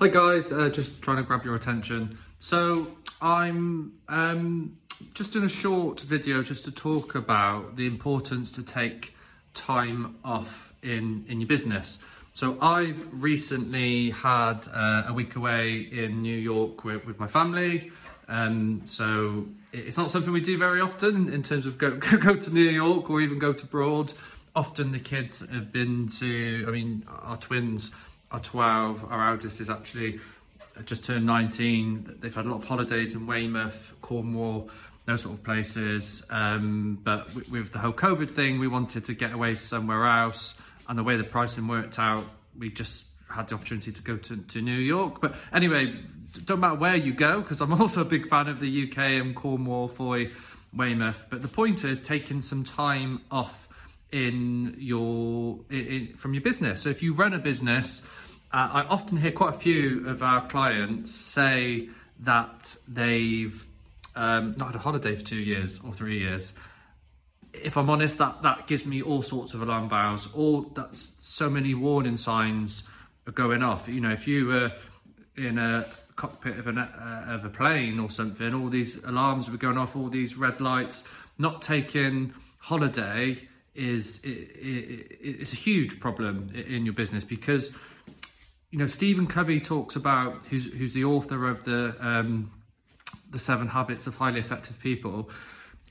Hi guys, uh, just trying to grab your attention. So I'm um, just doing a short video just to talk about the importance to take time off in in your business. So I've recently had uh, a week away in New York with, with my family. Um, so it's not something we do very often in terms of go go to New York or even go to abroad. Often the kids have been to. I mean, our twins are 12. Our eldest is actually just turned 19. They've had a lot of holidays in Weymouth, Cornwall, those sort of places. Um, but with the whole COVID thing, we wanted to get away somewhere else. And the way the pricing worked out, we just had the opportunity to go to, to New York. But anyway, don't matter where you go, because I'm also a big fan of the UK and Cornwall, Fowey, Weymouth. But the point is taking some time off in your in, from your business. So if you run a business, uh, I often hear quite a few of our clients say that they've um, not had a holiday for two years or three years. If I'm honest, that that gives me all sorts of alarm bells. All that's so many warning signs are going off. You know, if you were in a cockpit of, an, uh, of a plane or something, all these alarms were going off, all these red lights. Not taking holiday is it, it, it's a huge problem in your business because you know Stephen Covey talks about who's who's the author of the um, the Seven Habits of Highly Effective People.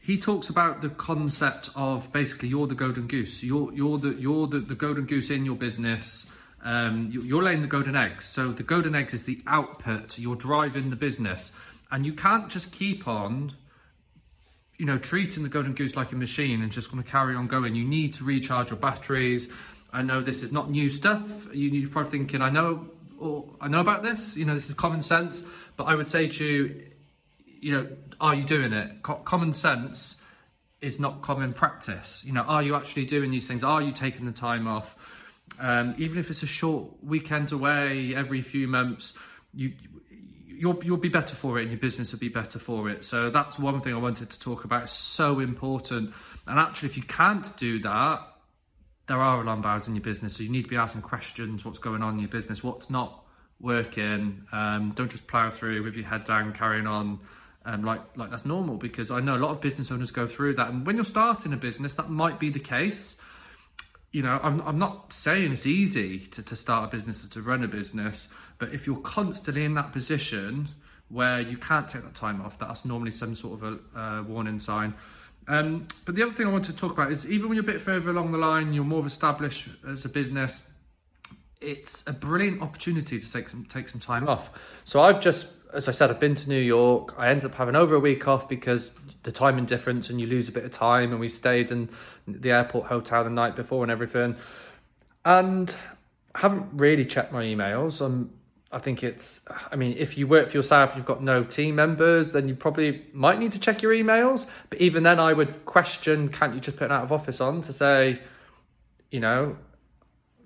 He talks about the concept of basically you're the golden goose. You're you're the you're the, the golden goose in your business. Um, you're laying the golden eggs. So the golden eggs is the output. You're driving the business, and you can't just keep on you know, treating the golden goose like a machine and just going to carry on going. You need to recharge your batteries. I know this is not new stuff. You, are probably thinking, I know, or I know about this. You know, this is common sense. But I would say to you, you know, are you doing it? Co- common sense is not common practice. You know, are you actually doing these things? Are you taking the time off? Um, even if it's a short weekend away every few months, you you'll you'll be better for it and your business will be better for it. So that's one thing I wanted to talk about. It's so important. And actually, if you can't do that, there are alarm bells in your business. So you need to be asking questions. What's going on in your business? What's not working? Um, don't just plow through with your head down, carrying on. Um, like like that's normal because I know a lot of business owners go through that, and when you're starting a business, that might be the case. You know, I'm I'm not saying it's easy to, to start a business or to run a business, but if you're constantly in that position where you can't take that time off, that's normally some sort of a uh, warning sign. Um, but the other thing I want to talk about is even when you're a bit further along the line, you're more established as a business, it's a brilliant opportunity to take some take some time off. So I've just, as I said, I've been to New York. I ended up having over a week off because the timing difference and you lose a bit of time. And we stayed in the airport hotel the night before and everything. And I haven't really checked my emails. I'm I think it's, I mean, if you work for yourself, you've got no team members, then you probably might need to check your emails. But even then, I would question can't you just put an out of office on to say, you know,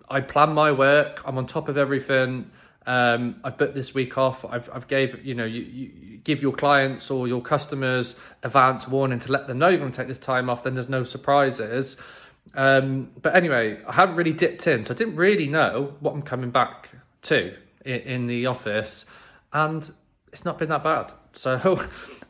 I plan my work, I'm on top of everything. Um, I've booked this week off. I've, I've gave, you know, you, you give your clients or your customers advance warning to let them know you're going to take this time off, then there's no surprises. Um, but anyway, I haven't really dipped in, so I didn't really know what I'm coming back to in, the office, and it's not been that bad. So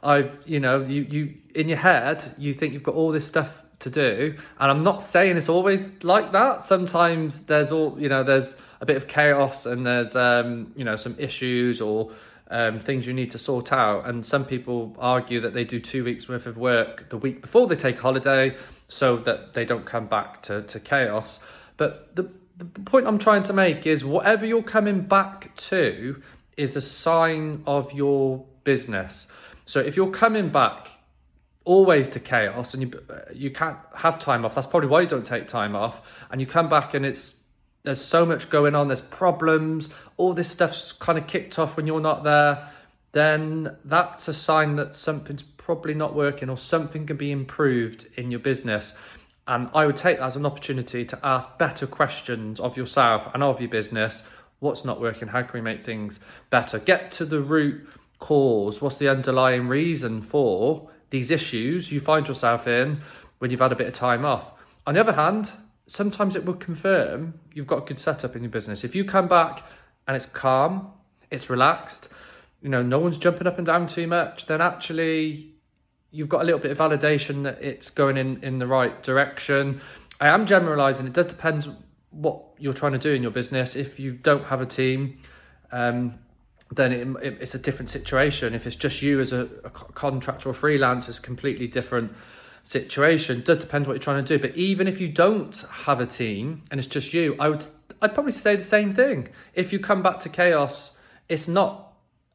I've, you know, you you in your head you think you've got all this stuff to do, and I'm not saying it's always like that. Sometimes there's all, you know, there's a bit of chaos and there's um, you know some issues or um, things you need to sort out. And some people argue that they do two weeks worth of work the week before they take holiday so that they don't come back to, to chaos. But the the point I'm trying to make is whatever you're coming back to is a sign of your business. So if you're coming back always to chaos and you you can't have time off, that's probably why you don't take time off. And you come back and it's there's so much going on, there's problems, all this stuff's kind of kicked off when you're not there, then that's a sign that something's probably not working or something can be improved in your business. And I would take that as an opportunity to ask better questions of yourself and of your business. What's not working? How can we make things better? Get to the root cause. What's the underlying reason for these issues you find yourself in when you've had a bit of time off? On the other hand, sometimes it will confirm you've got a good setup in your business. If you come back and it's calm, it's relaxed, you know, no one's jumping up and down too much, then actually you've got a little bit of validation that it's going in, in the right direction. I am generalizing, it does depend what you're trying to do in your business. If you don't have a team, um, then it, it, it's a different situation. If it's just you as a, a contractor or freelance, it's a completely different situation. It does depend what you're trying to do. But even if you don't have a team and it's just you, I would I'd probably say the same thing. If you come back to chaos, it's not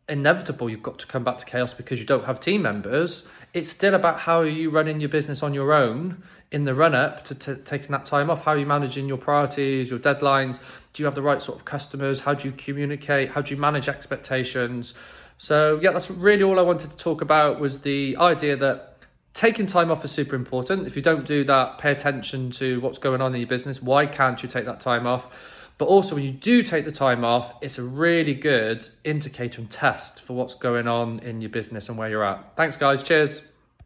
inevitable you've got to come back to chaos because you don't have team members. It's still about how are you running your business on your own in the run up to, to taking that time off. How are you managing your priorities, your deadlines? Do you have the right sort of customers? How do you communicate? How do you manage expectations? So yeah, that's really all I wanted to talk about was the idea that taking time off is super important. If you don't do that, pay attention to what's going on in your business. Why can't you take that time off? But also, when you do take the time off, it's a really good indicator and test for what's going on in your business and where you're at. Thanks, guys. Cheers.